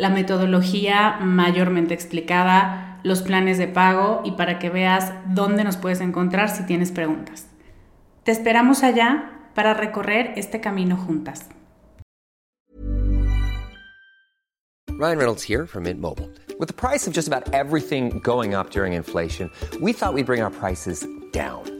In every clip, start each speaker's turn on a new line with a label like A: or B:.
A: la metodología mayormente explicada, los planes de pago y para que veas dónde nos puedes encontrar si tienes preguntas. Te esperamos allá para recorrer este camino juntas.
B: Ryan Reynolds here from Mint Mobile. With the price of just about everything going up during inflation, we thought we'd bring our prices down.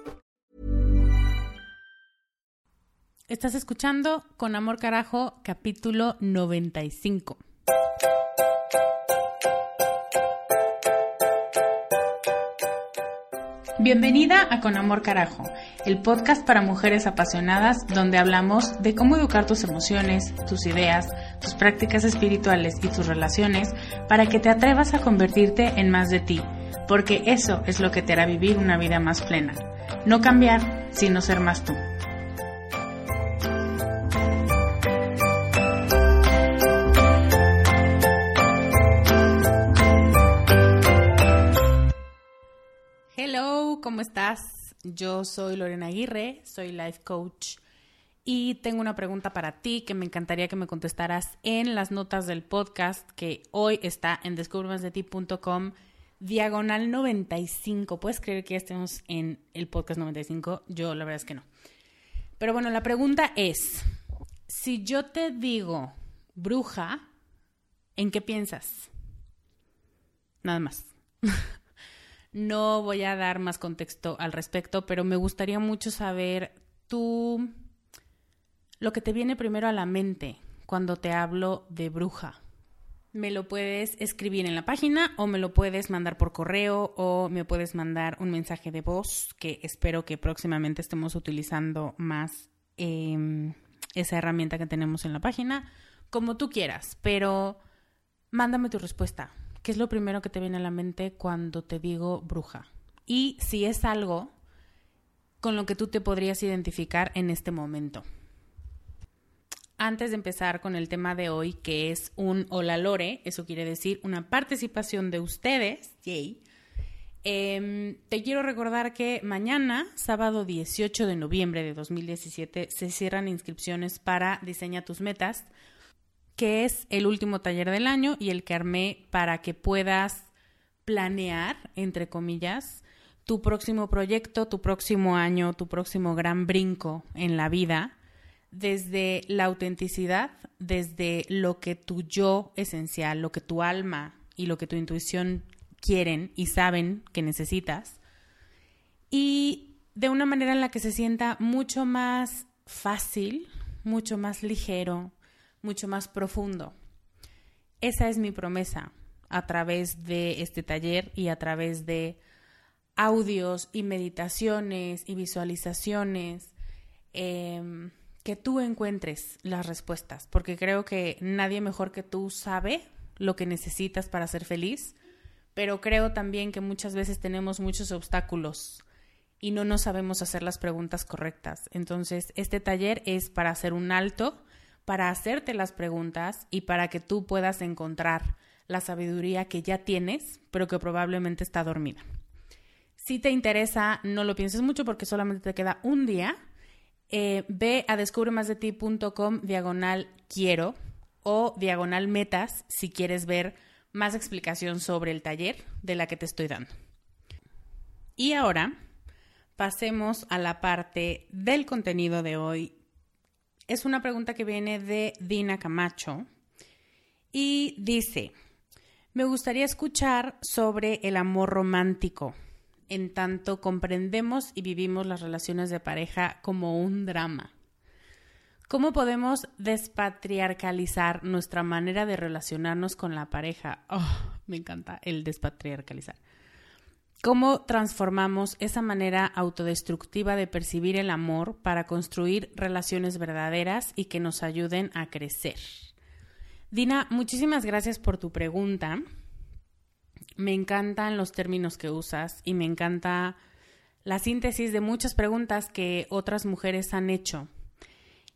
A: Estás escuchando Con Amor Carajo, capítulo 95. Bienvenida a Con Amor Carajo, el podcast para mujeres apasionadas donde hablamos de cómo educar tus emociones, tus ideas, tus prácticas espirituales y tus relaciones para que te atrevas a convertirte en más de ti, porque eso es lo que te hará vivir una vida más plena. No cambiar, sino ser más tú. ¿Cómo estás? Yo soy Lorena Aguirre, soy life coach y tengo una pregunta para ti que me encantaría que me contestaras en las notas del podcast que hoy está en descubremasdeti.com diagonal 95. ¿Puedes creer que ya estemos en el podcast 95? Yo la verdad es que no. Pero bueno, la pregunta es, si yo te digo bruja, ¿en qué piensas? Nada más. No voy a dar más contexto al respecto, pero me gustaría mucho saber tú lo que te viene primero a la mente cuando te hablo de bruja. Me lo puedes escribir en la página o me lo puedes mandar por correo o me puedes mandar un mensaje de voz que espero que próximamente estemos utilizando más eh, esa herramienta que tenemos en la página, como tú quieras, pero mándame tu respuesta. ¿Qué es lo primero que te viene a la mente cuando te digo bruja? Y si es algo con lo que tú te podrías identificar en este momento. Antes de empezar con el tema de hoy, que es un hola lore, eso quiere decir una participación de ustedes, eh, te quiero recordar que mañana, sábado 18 de noviembre de 2017, se cierran inscripciones para Diseña tus metas que es el último taller del año y el que armé para que puedas planear, entre comillas, tu próximo proyecto, tu próximo año, tu próximo gran brinco en la vida, desde la autenticidad, desde lo que tu yo esencial, lo que tu alma y lo que tu intuición quieren y saben que necesitas, y de una manera en la que se sienta mucho más fácil, mucho más ligero, mucho más profundo. Esa es mi promesa a través de este taller y a través de audios y meditaciones y visualizaciones. Eh, que tú encuentres las respuestas, porque creo que nadie mejor que tú sabe lo que necesitas para ser feliz, pero creo también que muchas veces tenemos muchos obstáculos y no nos sabemos hacer las preguntas correctas. Entonces, este taller es para hacer un alto, para hacerte las preguntas y para que tú puedas encontrar la sabiduría que ya tienes, pero que probablemente está dormida. Si te interesa, no lo pienses mucho porque solamente te queda un día. Eh, ve a descubremasdeti.com diagonal quiero o diagonal metas si quieres ver más explicación sobre el taller de la que te estoy dando. Y ahora pasemos a la parte del contenido de hoy. Es una pregunta que viene de Dina Camacho y dice, me gustaría escuchar sobre el amor romántico, en tanto comprendemos y vivimos las relaciones de pareja como un drama. ¿Cómo podemos despatriarcalizar nuestra manera de relacionarnos con la pareja? Oh, me encanta el despatriarcalizar. ¿Cómo transformamos esa manera autodestructiva de percibir el amor para construir relaciones verdaderas y que nos ayuden a crecer? Dina, muchísimas gracias por tu pregunta. Me encantan los términos que usas y me encanta la síntesis de muchas preguntas que otras mujeres han hecho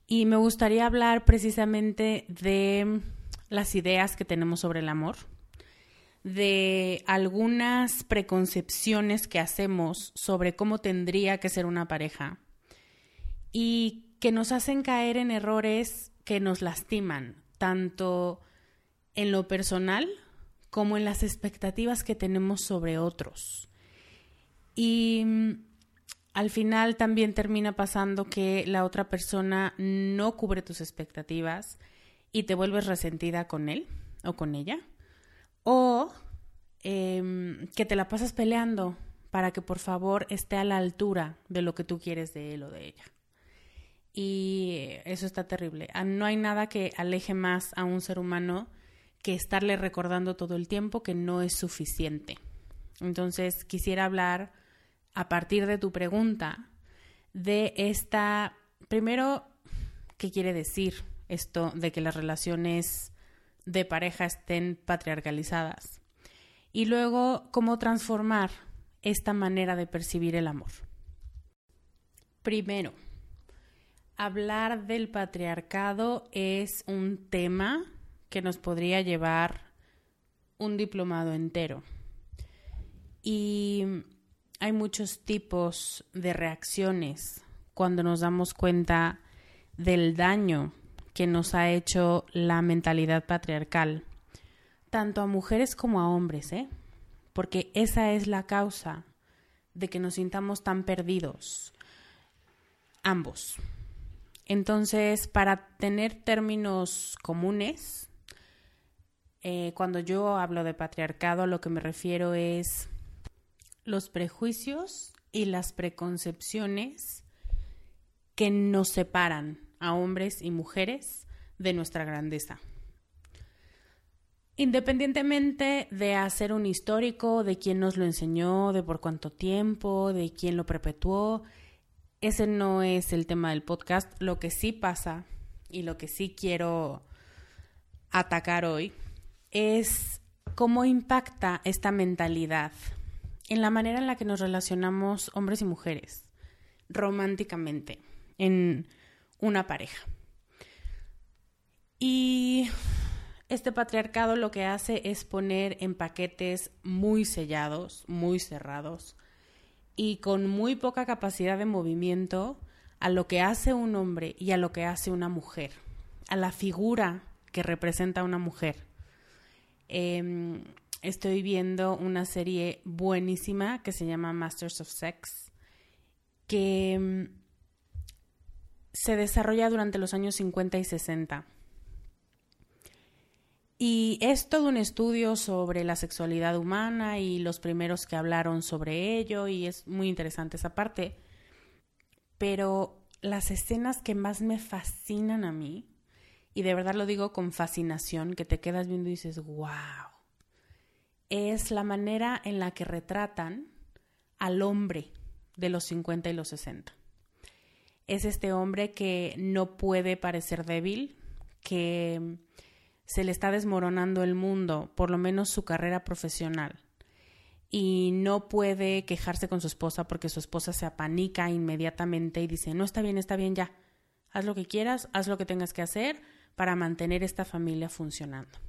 A: y me gustaría hablar precisamente de las ideas que tenemos sobre el amor, de algunas preconcepciones que hacemos sobre cómo tendría que ser una pareja y que nos hacen caer en errores que nos lastiman, tanto en lo personal como en las expectativas que tenemos sobre otros. Y al final también termina pasando que la otra persona no cubre tus expectativas y te vuelves resentida con él o con ella. O em, que te la pasas peleando para que por favor esté a la altura de lo que tú quieres de él o de ella. Y eso está terrible. Ah, no hay nada que aleje más a un ser humano que estarle recordando todo el tiempo que no es suficiente. Entonces quisiera hablar a partir de tu pregunta de esta, primero, ¿qué quiere decir esto de que las relaciones de pareja estén patriarcalizadas? Y luego, ¿cómo transformar esta manera de percibir el amor? Primero, hablar del patriarcado es un tema que nos podría llevar un diplomado entero. Y hay muchos tipos de reacciones cuando nos damos cuenta del daño que nos ha hecho la mentalidad patriarcal, tanto a mujeres como a hombres, ¿eh? Porque esa es la causa de que nos sintamos tan perdidos, ambos. Entonces, para tener términos comunes, eh, cuando yo hablo de patriarcado, lo que me refiero es los prejuicios y las preconcepciones que nos separan a hombres y mujeres de nuestra grandeza. Independientemente de hacer un histórico, de quién nos lo enseñó, de por cuánto tiempo, de quién lo perpetuó, ese no es el tema del podcast. Lo que sí pasa y lo que sí quiero atacar hoy es cómo impacta esta mentalidad en la manera en la que nos relacionamos hombres y mujeres románticamente en una pareja. Y este patriarcado lo que hace es poner en paquetes muy sellados, muy cerrados y con muy poca capacidad de movimiento a lo que hace un hombre y a lo que hace una mujer, a la figura que representa una mujer. Em, estoy viendo una serie buenísima que se llama Masters of Sex, que mm, se desarrolla durante los años 50 y 60. Y es todo un estudio sobre la sexualidad humana y los primeros que hablaron sobre ello y es muy interesante esa parte. Pero las escenas que más me fascinan a mí, y de verdad lo digo con fascinación, que te quedas viendo y dices, wow, es la manera en la que retratan al hombre de los 50 y los 60. Es este hombre que no puede parecer débil, que se le está desmoronando el mundo, por lo menos su carrera profesional, y no puede quejarse con su esposa porque su esposa se apanica inmediatamente y dice, no está bien, está bien ya, haz lo que quieras, haz lo que tengas que hacer para mantener esta familia funcionando.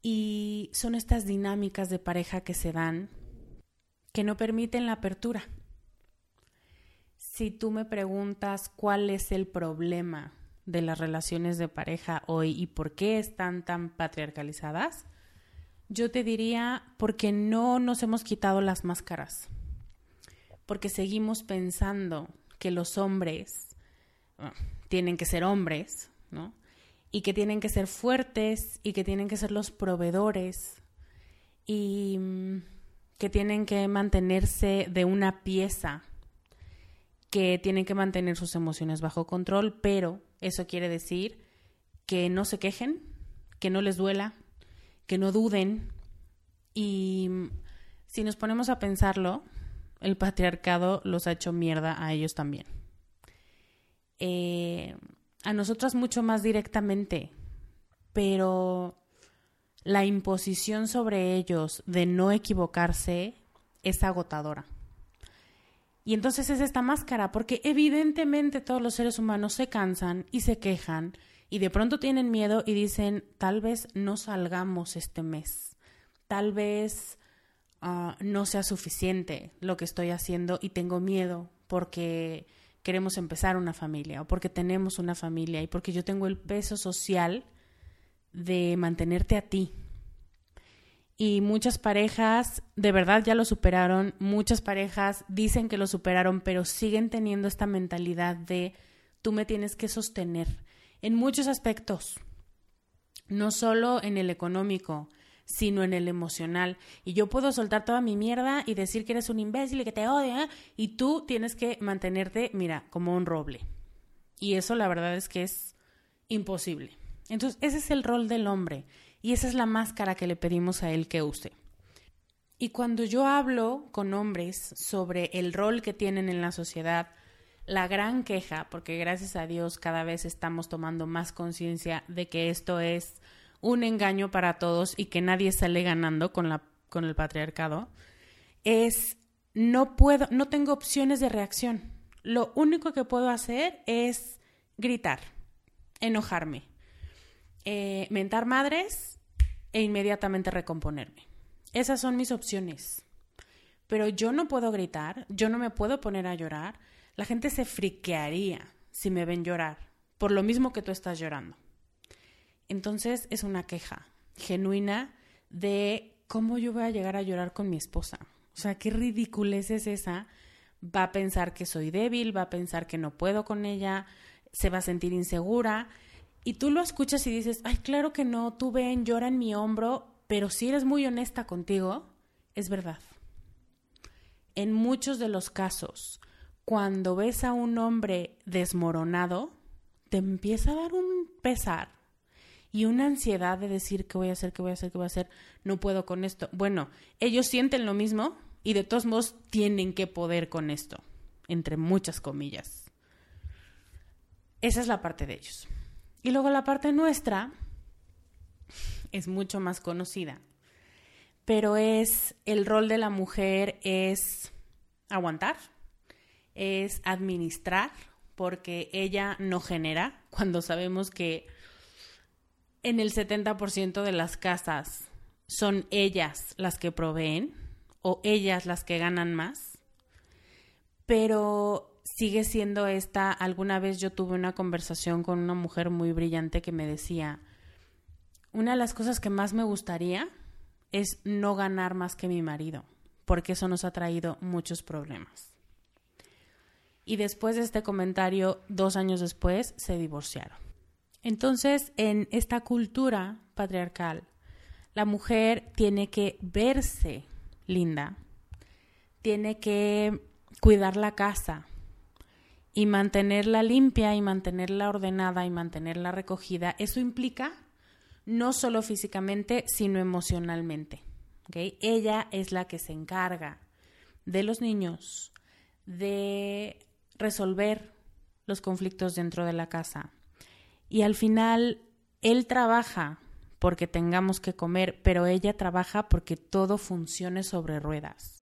A: Y son estas dinámicas de pareja que se dan que no permiten la apertura. Si tú me preguntas cuál es el problema de las relaciones de pareja hoy y por qué están tan patriarcalizadas, yo te diría porque no nos hemos quitado las máscaras, porque seguimos pensando que los hombres ah, tienen que ser hombres, ¿no? Y que tienen que ser fuertes y que tienen que ser los proveedores y mm, que tienen que mantenerse de una pieza, que tienen que mantener sus emociones bajo control, pero eso quiere decir que no se quejen, que no les duela, que no duden. Y si nos ponemos a pensarlo, el patriarcado los ha hecho mierda a ellos también. Eh, a nosotras mucho más directamente, pero la imposición sobre ellos de no equivocarse es agotadora. Y entonces es esta máscara, porque evidentemente todos los seres humanos se cansan y se quejan y de pronto tienen miedo y dicen, tal vez no salgamos este mes, tal vez ah, no sea suficiente lo que estoy haciendo y tengo miedo porque queremos empezar una familia o porque tenemos una familia y porque yo tengo el peso social de mantenerte a ti, y muchas parejas de verdad ya lo superaron, muchas parejas dicen que lo superaron, pero siguen teniendo esta mentalidad de tú me tienes que sostener en muchos aspectos, no solo en el económico, sino en el emocional. Y yo puedo soltar toda mi mierda y decir que eres un imbécil y que te odia, y tú tienes que mantenerte, mira, como un roble. Y eso la verdad es que es imposible. Entonces, ese es el rol del hombre y esa es la máscara que le pedimos a él que use. Y cuando yo hablo con hombres sobre el rol que tienen en la sociedad, la gran queja, porque gracias a Dios cada vez estamos tomando más conciencia de que esto es un engaño para todos y que nadie sale ganando con, la, con el patriarcado, es no puedo, no tengo opciones de reacción. Lo único que puedo hacer es gritar, enojarme, eh, mentar madres e inmediatamente recomponerme. Esas son mis opciones. Pero yo no puedo gritar, yo no me puedo poner a llorar. La gente se friquearía si me ven llorar, por lo mismo que tú estás llorando. Entonces es una queja genuina de cómo yo voy a llegar a llorar con mi esposa. O sea, qué ridiculez es esa. Va a pensar que soy débil, va a pensar que no puedo con ella, se va a sentir insegura y tú lo escuchas y dices, ay, claro que no, tú ven, llora en mi hombro, pero si eres muy honesta contigo, es verdad. En muchos de los casos, cuando ves a un hombre desmoronado, te empieza a dar un pesar y una ansiedad de decir qué voy a hacer, qué voy a hacer, qué voy a hacer, no puedo con esto. Bueno, ellos sienten lo mismo y de todos modos tienen que poder con esto, entre muchas comillas. Esa es la parte de ellos. Y luego la parte nuestra es mucho más conocida, pero es el rol de la mujer es aguantar, es administrar, porque ella no genera, cuando sabemos que en el 70% de las casas son ellas las que proveen o ellas las que ganan más, pero sigue siendo esta, alguna vez yo tuve una conversación con una mujer muy brillante que me decía, una de las cosas que más me gustaría es no ganar más que mi marido, porque eso nos ha traído muchos problemas. Y después de este comentario, dos años después, se divorciaron. Entonces, en esta cultura patriarcal, la mujer tiene que verse linda, tiene que cuidar la casa, y mantenerla limpia y mantenerla ordenada y mantenerla recogida, eso implica no solo físicamente, sino emocionalmente. Ella es la que se encarga de los niños, de resolver los conflictos dentro de la casa. Y al final, él trabaja porque tengamos que comer, pero ella trabaja porque todo funcione sobre ruedas.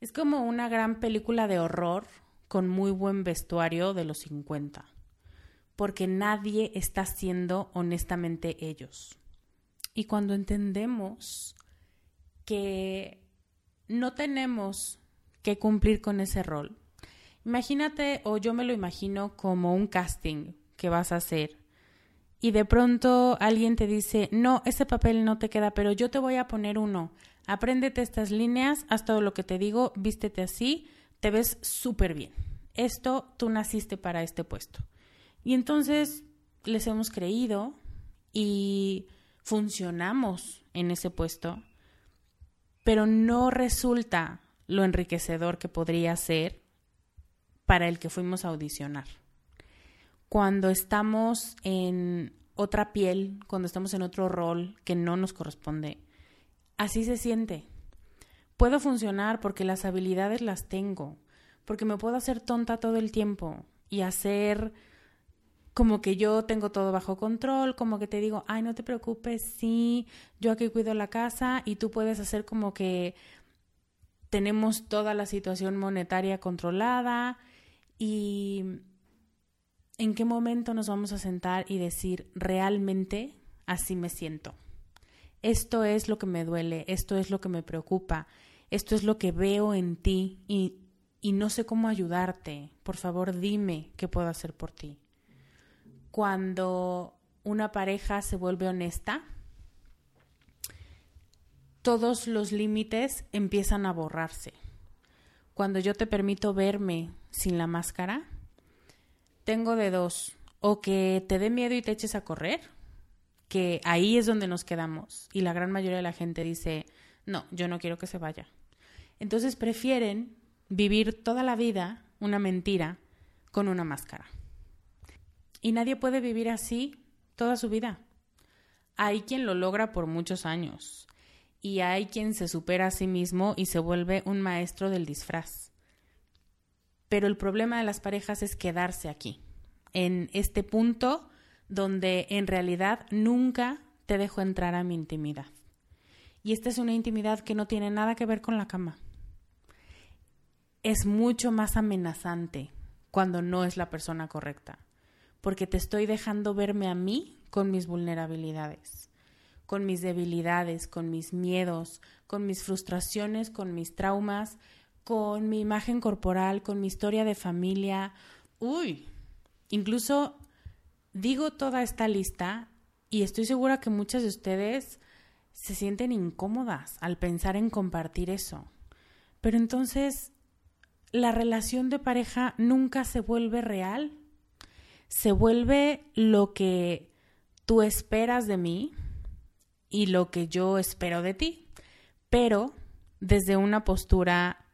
A: Es como una gran película de horror con muy buen vestuario de los 50, porque nadie está siendo honestamente ellos. Y cuando entendemos que no tenemos que cumplir con ese rol, imagínate, o yo me lo imagino como un casting que vas a hacer. Y de pronto alguien te dice, no, ese papel no te queda, pero yo te voy a poner uno apréndete estas líneas, haz todo lo que te digo, vístete así, te ves súper bien. Esto, tú naciste para este puesto. Y entonces les hemos creído y funcionamos en ese puesto, pero no resulta lo enriquecedor que podría ser para el que fuimos a audicionar. Cuando estamos en otra piel, cuando estamos en otro rol que no nos corresponde, Así se siente. Puedo funcionar porque las habilidades las tengo, porque me puedo hacer tonta todo el tiempo y hacer como que yo tengo todo bajo control, como que te digo, ay, no te preocupes, sí, yo aquí cuido la casa y tú puedes hacer como que tenemos toda la situación monetaria controlada y en qué momento nos vamos a sentar y decir, realmente así me siento esto es lo que me duele, esto es lo que me preocupa, esto es lo que veo en ti y, no sé cómo ayudarte. Por favor, dime qué puedo hacer por ti. Cuando una pareja se vuelve honesta, todos los límites empiezan a borrarse. Cuando yo te permito verme sin la máscara, tengo de dos, o que te dé miedo y te eches a correr, que ahí es donde nos quedamos y la gran mayoría de la gente dice, no, yo no quiero que se vaya. Entonces prefieren vivir toda la vida una mentira con una máscara. Y nadie puede vivir así toda su vida. Hay quien lo logra por muchos años y hay quien se supera a sí mismo y se vuelve un maestro del disfraz. Pero el problema de las parejas es quedarse aquí, en este punto donde en realidad nunca te dejo entrar a mi intimidad. Y esta es una intimidad que no tiene nada que ver con la cama. Es mucho más amenazante cuando no es la persona correcta, porque te estoy dejando verme a mí con mis vulnerabilidades, con mis debilidades, con mis miedos, con mis frustraciones, con mis traumas, con mi imagen corporal, con mi historia de familia. Uy, incluso digo toda esta lista y estoy segura que muchas de ustedes se sienten incómodas al pensar en compartir eso. Pero entonces, la relación de pareja nunca se vuelve real. Se vuelve lo que tú esperas de mí y lo que yo espero de ti, pero desde una postura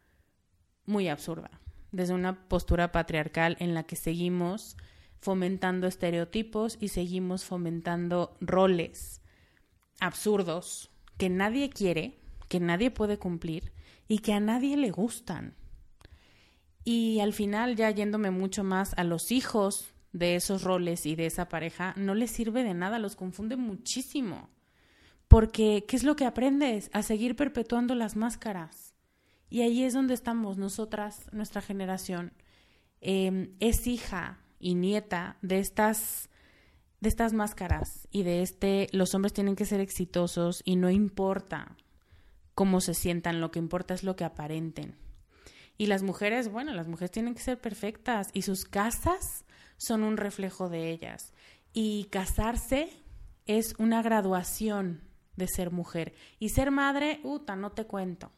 A: muy absurda, desde una postura patriarcal en la que seguimos fomentando estereotipos y seguimos fomentando roles absurdos que nadie quiere, que nadie puede cumplir y que a nadie le gustan. Y al final, ya yéndome mucho más a los hijos de esos roles y de esa pareja, no les sirve de nada, los confunde muchísimo. Porque, ¿qué es lo que aprendes? A seguir perpetuando las máscaras. Y ahí es donde estamos nosotras, nuestra generación. Em, es hija y nieta de estas de estas máscaras y de este los hombres tienen que ser exitosos y no importa cómo se sientan, lo que importa es lo que aparenten. Y las mujeres, bueno, las mujeres tienen que ser perfectas y sus casas son un reflejo de ellas. Y casarse es una graduación de ser mujer. Y ser madre, uta, no te cuento.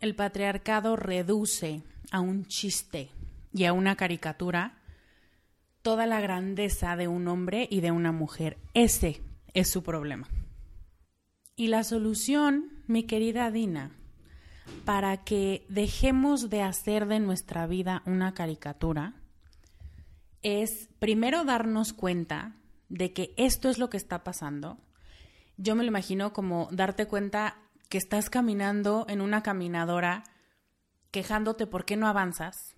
A: el patriarcado reduce a un chiste y a una caricatura toda la grandeza de un hombre y de una mujer. Ese es su problema. Y la solución, mi querida Dina, para que dejemos de hacer de nuestra vida una caricatura, es primero darnos cuenta de que esto es lo que está pasando. Yo me lo imagino como darte cuenta que estás caminando en una caminadora quejándote por qué no avanzas.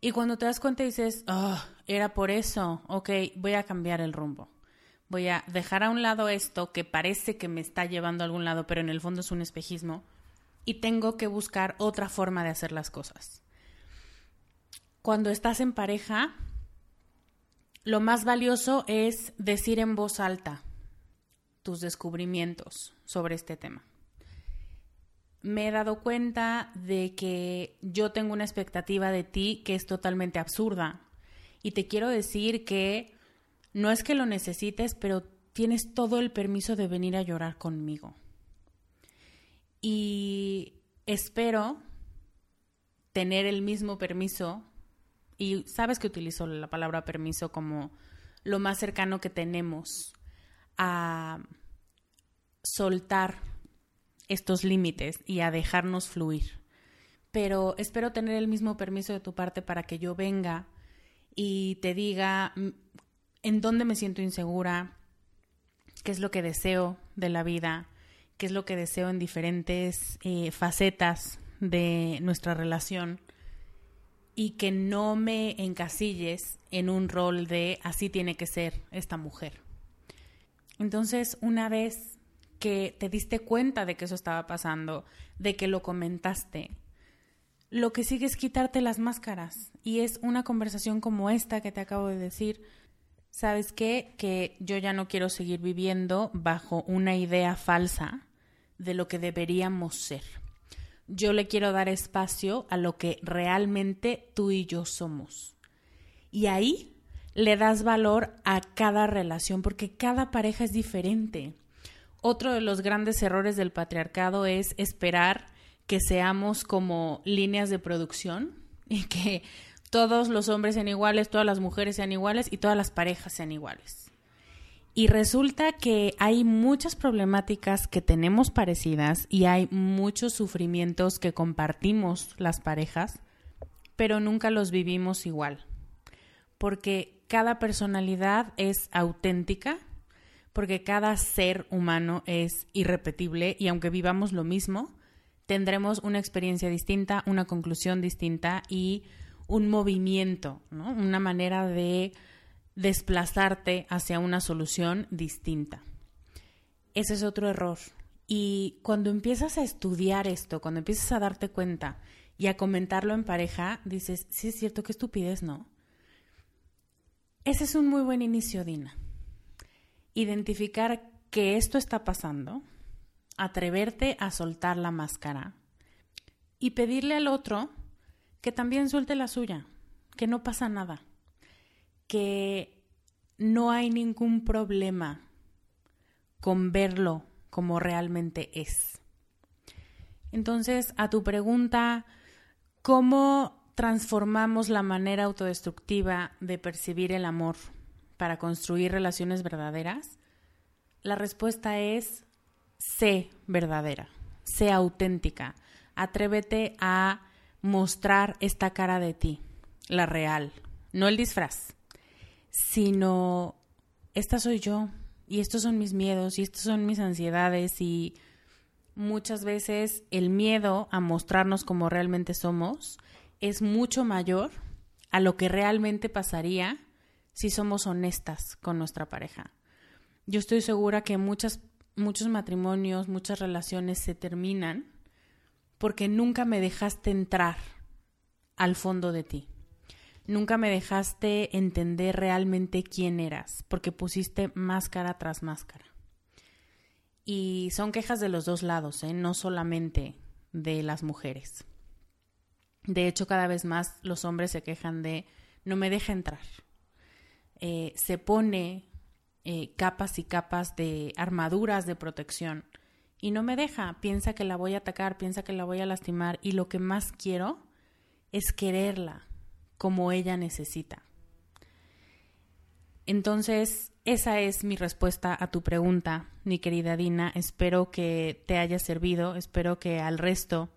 A: Y cuando te das cuenta dices, oh, era por eso, ok, voy a cambiar el rumbo. Voy a dejar a un lado esto que parece que me está llevando a algún lado, pero en el fondo es un espejismo, y tengo que buscar otra forma de hacer las cosas. Cuando estás en pareja, lo más valioso es decir en voz alta tus descubrimientos sobre este tema. Me he dado cuenta de que yo tengo una expectativa de ti que es totalmente absurda. Y te quiero decir que no es que lo necesites, pero tienes todo el permiso de venir a llorar conmigo. Y espero tener el mismo permiso y sabes que utilizo la palabra permiso como lo más cercano que tenemos a soltar estos límites y a dejarnos fluir. Pero espero tener el mismo permiso de tu parte para que yo venga y te diga mm, en dónde me siento insegura, qué es lo que deseo de la vida, qué es lo que deseo en diferentes eh, facetas de nuestra relación y que no me encasilles en un rol de así tiene que ser esta mujer. Entonces, una vez que te diste cuenta de que eso estaba pasando, de que lo comentaste, lo que sigue es quitarte las máscaras y es una conversación como esta que te acabo de decir. ¿Sabes qué? Que yo ya no quiero seguir viviendo bajo una idea falsa de lo que deberíamos ser yo le quiero dar espacio a lo que realmente tú y yo somos. Y ahí le das valor a cada relación porque cada pareja es diferente. Otro de los grandes errores del patriarcado es esperar que seamos como líneas de producción y que todos los hombres sean iguales, todas las mujeres sean iguales y todas las parejas sean iguales. Y resulta que hay muchas problemáticas que tenemos parecidas y hay muchos sufrimientos que compartimos las parejas, pero nunca los vivimos igual. Porque cada personalidad es auténtica, porque cada ser humano es irrepetible y aunque vivamos lo mismo, tendremos una experiencia distinta, una conclusión distinta y un movimiento, ¿no? Una manera de desplazarte hacia una solución distinta. Ese es otro error. Y cuando empiezas a estudiar esto, cuando empiezas a darte cuenta y a comentarlo en pareja, dices, sí es cierto, qué estupidez, ¿no? Ese es un muy buen inicio, Dina. Identificar que esto está pasando, atreverte a soltar la máscara y pedirle al otro que también suelte la suya, que no pasa nada que no hay ningún problema con verlo como realmente es. Entonces, a tu pregunta, ¿cómo transformamos la manera autodestructiva de percibir el amor para construir relaciones verdaderas? La respuesta es sé verdadera, sé auténtica, atrévete a mostrar esta cara de ti, la real, no el disfraz sino esta soy yo y estos son mis miedos y estas son mis ansiedades y muchas veces el miedo a mostrarnos como realmente somos es mucho mayor a lo que realmente pasaría si somos honestas con nuestra pareja. Yo estoy segura que muchas, muchos matrimonios, muchas relaciones se terminan porque nunca me dejaste entrar al fondo de ti. Nunca me dejaste entender realmente quién eras, porque pusiste máscara tras máscara. Y son quejas de los dos lados, ¿eh? no solamente de las mujeres. De hecho, cada vez más los hombres se quejan de no me deja entrar. Eh, se pone eh, capas y capas de armaduras de protección y no me deja, piensa que la voy a atacar, piensa que la voy a lastimar y lo que más quiero es quererla como ella necesita. Entonces, esa es mi respuesta a tu pregunta, mi querida Dina. Espero que te haya servido, espero que al resto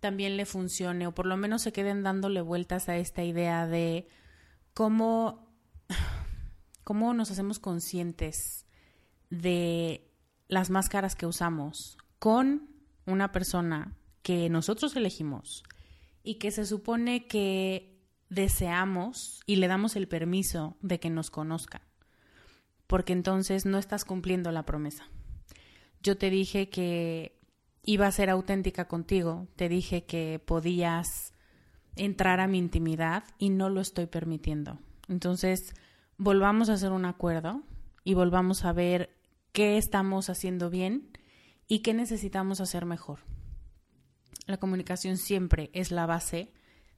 A: también le funcione o por lo menos se queden dándole vueltas a esta idea de cómo, cómo nos hacemos conscientes de las máscaras que usamos con una persona que nosotros elegimos y que se supone que deseamos y le damos el permiso de que nos conozca, porque entonces no estás cumpliendo la promesa. Yo te dije que iba a ser auténtica contigo, te dije que podías entrar a mi intimidad y no lo estoy permitiendo. Entonces, volvamos a hacer un acuerdo y volvamos a ver qué estamos haciendo bien y qué necesitamos hacer mejor. La comunicación siempre es la base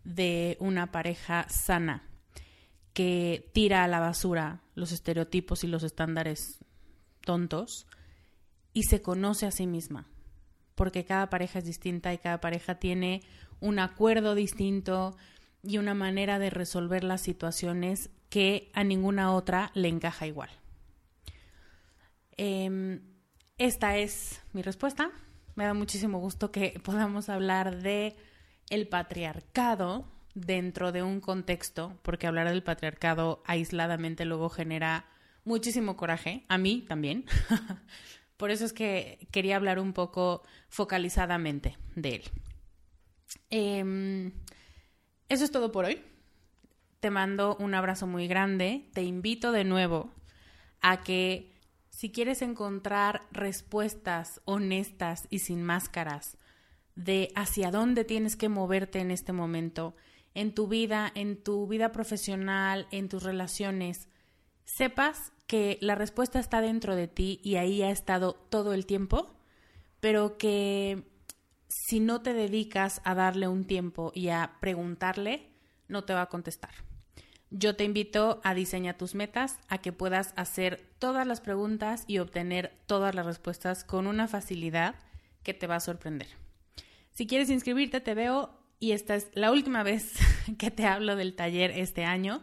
A: de una pareja sana que tira a la basura los estereotipos y los estándares tontos y se conoce a sí misma, porque cada pareja es distinta y cada pareja tiene un acuerdo distinto y una manera de resolver las situaciones que a ninguna otra le encaja igual. Em, esta es mi respuesta. Me da muchísimo gusto que podamos hablar de el patriarcado dentro de un contexto, porque hablar del patriarcado aisladamente luego genera muchísimo coraje, a mí también. Por eso es que quería hablar un poco focalizadamente de él. Em, eso es todo por hoy. Te mando un abrazo muy grande. Te invito de nuevo a que si quieres encontrar respuestas honestas y sin máscaras de hacia dónde tienes que moverte en este momento, en tu vida, en tu vida profesional, en tus relaciones, sepas que la respuesta está dentro de ti y ahí ha estado todo el tiempo, pero que si no te dedicas a darle un tiempo y a preguntarle, no te va a contestar. Yo te invito a diseñar tus metas, a que puedas hacer todas las preguntas y obtener todas las respuestas con una facilidad que te va a sorprender. Si quieres inscribirte, te veo y esta es la última vez que te hablo del taller este año.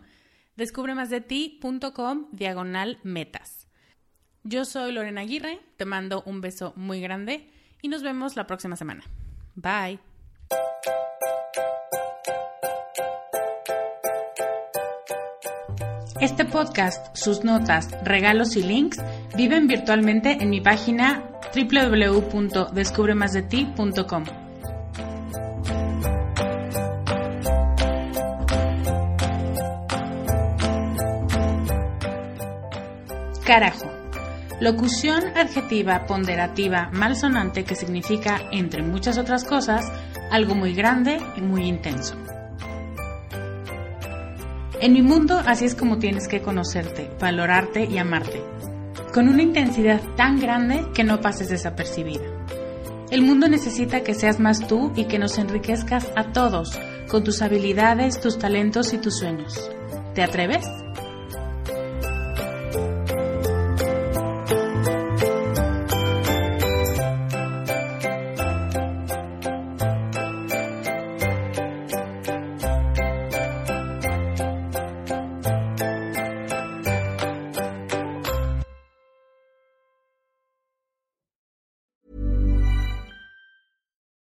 A: Descubre más de ti.com diagonal metas. Yo soy Lorena Aguirre, te mando un beso muy grande y nos vemos la próxima semana. Bye. Este podcast, sus notas, regalos y links viven virtualmente en mi página www.descubremasdeti.com. Carajo. Locución adjetiva ponderativa malsonante que significa, entre muchas otras cosas, algo muy grande y muy intenso. En mi mundo así es como tienes que conocerte, valorarte y amarte, con una intensidad tan grande que no pases desapercibida. El mundo necesita que seas más tú y que nos enriquezcas a todos con tus habilidades, tus talentos y tus sueños. ¿Te atreves?